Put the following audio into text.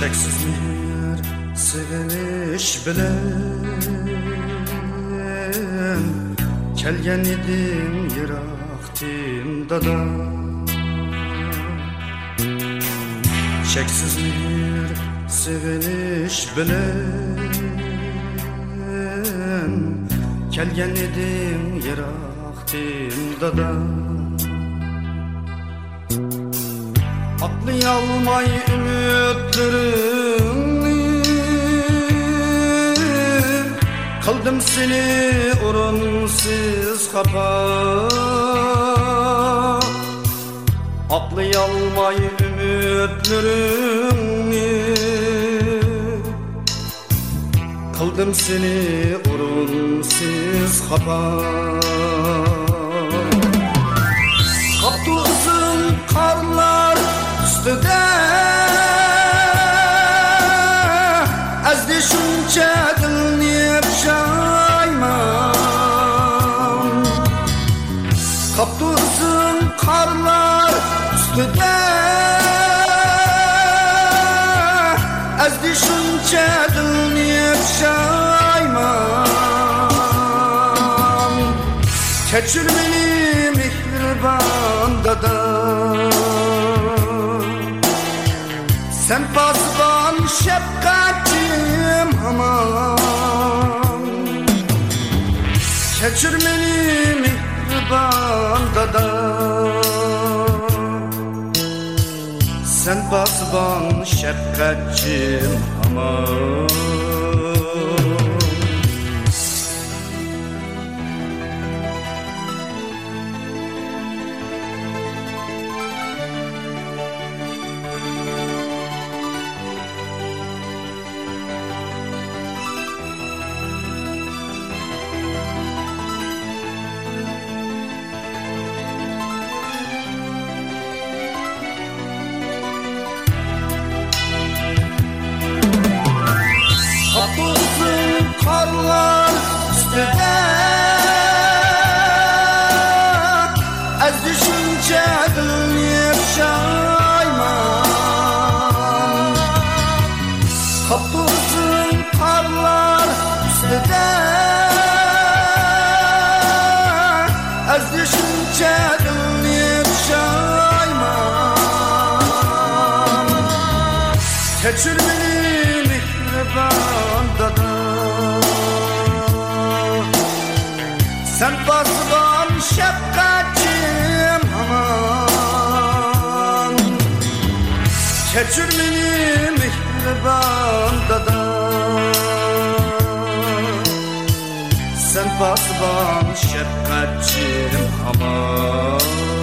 cheksiz mehr sevilish bilan kelgan edim yiroq timdadan cheksiz mehr sevilish bilan kelgan edim Atlayalmay ümitlerini Kıldım seni urunsuz kapa. Atlayalmay ümitlerini Kıldım seni urunsuz kapa üstüde Ezdi şunca dilni pişayman Kaptuzun karlar üstüde Ezdi şunca dilni pişayman Keçir beni mihriban dada Sen pasban şefkatim aman. Keçir beni mihriban dada. Sen pasban şefkatim aman karlar üstüne. Ez düşünce dünya şayman. Kapılsın karlar üstüne. Ez düşünce dünya şayman. Keçir Keçir beni mihriban dada Sen basban şefkatim aman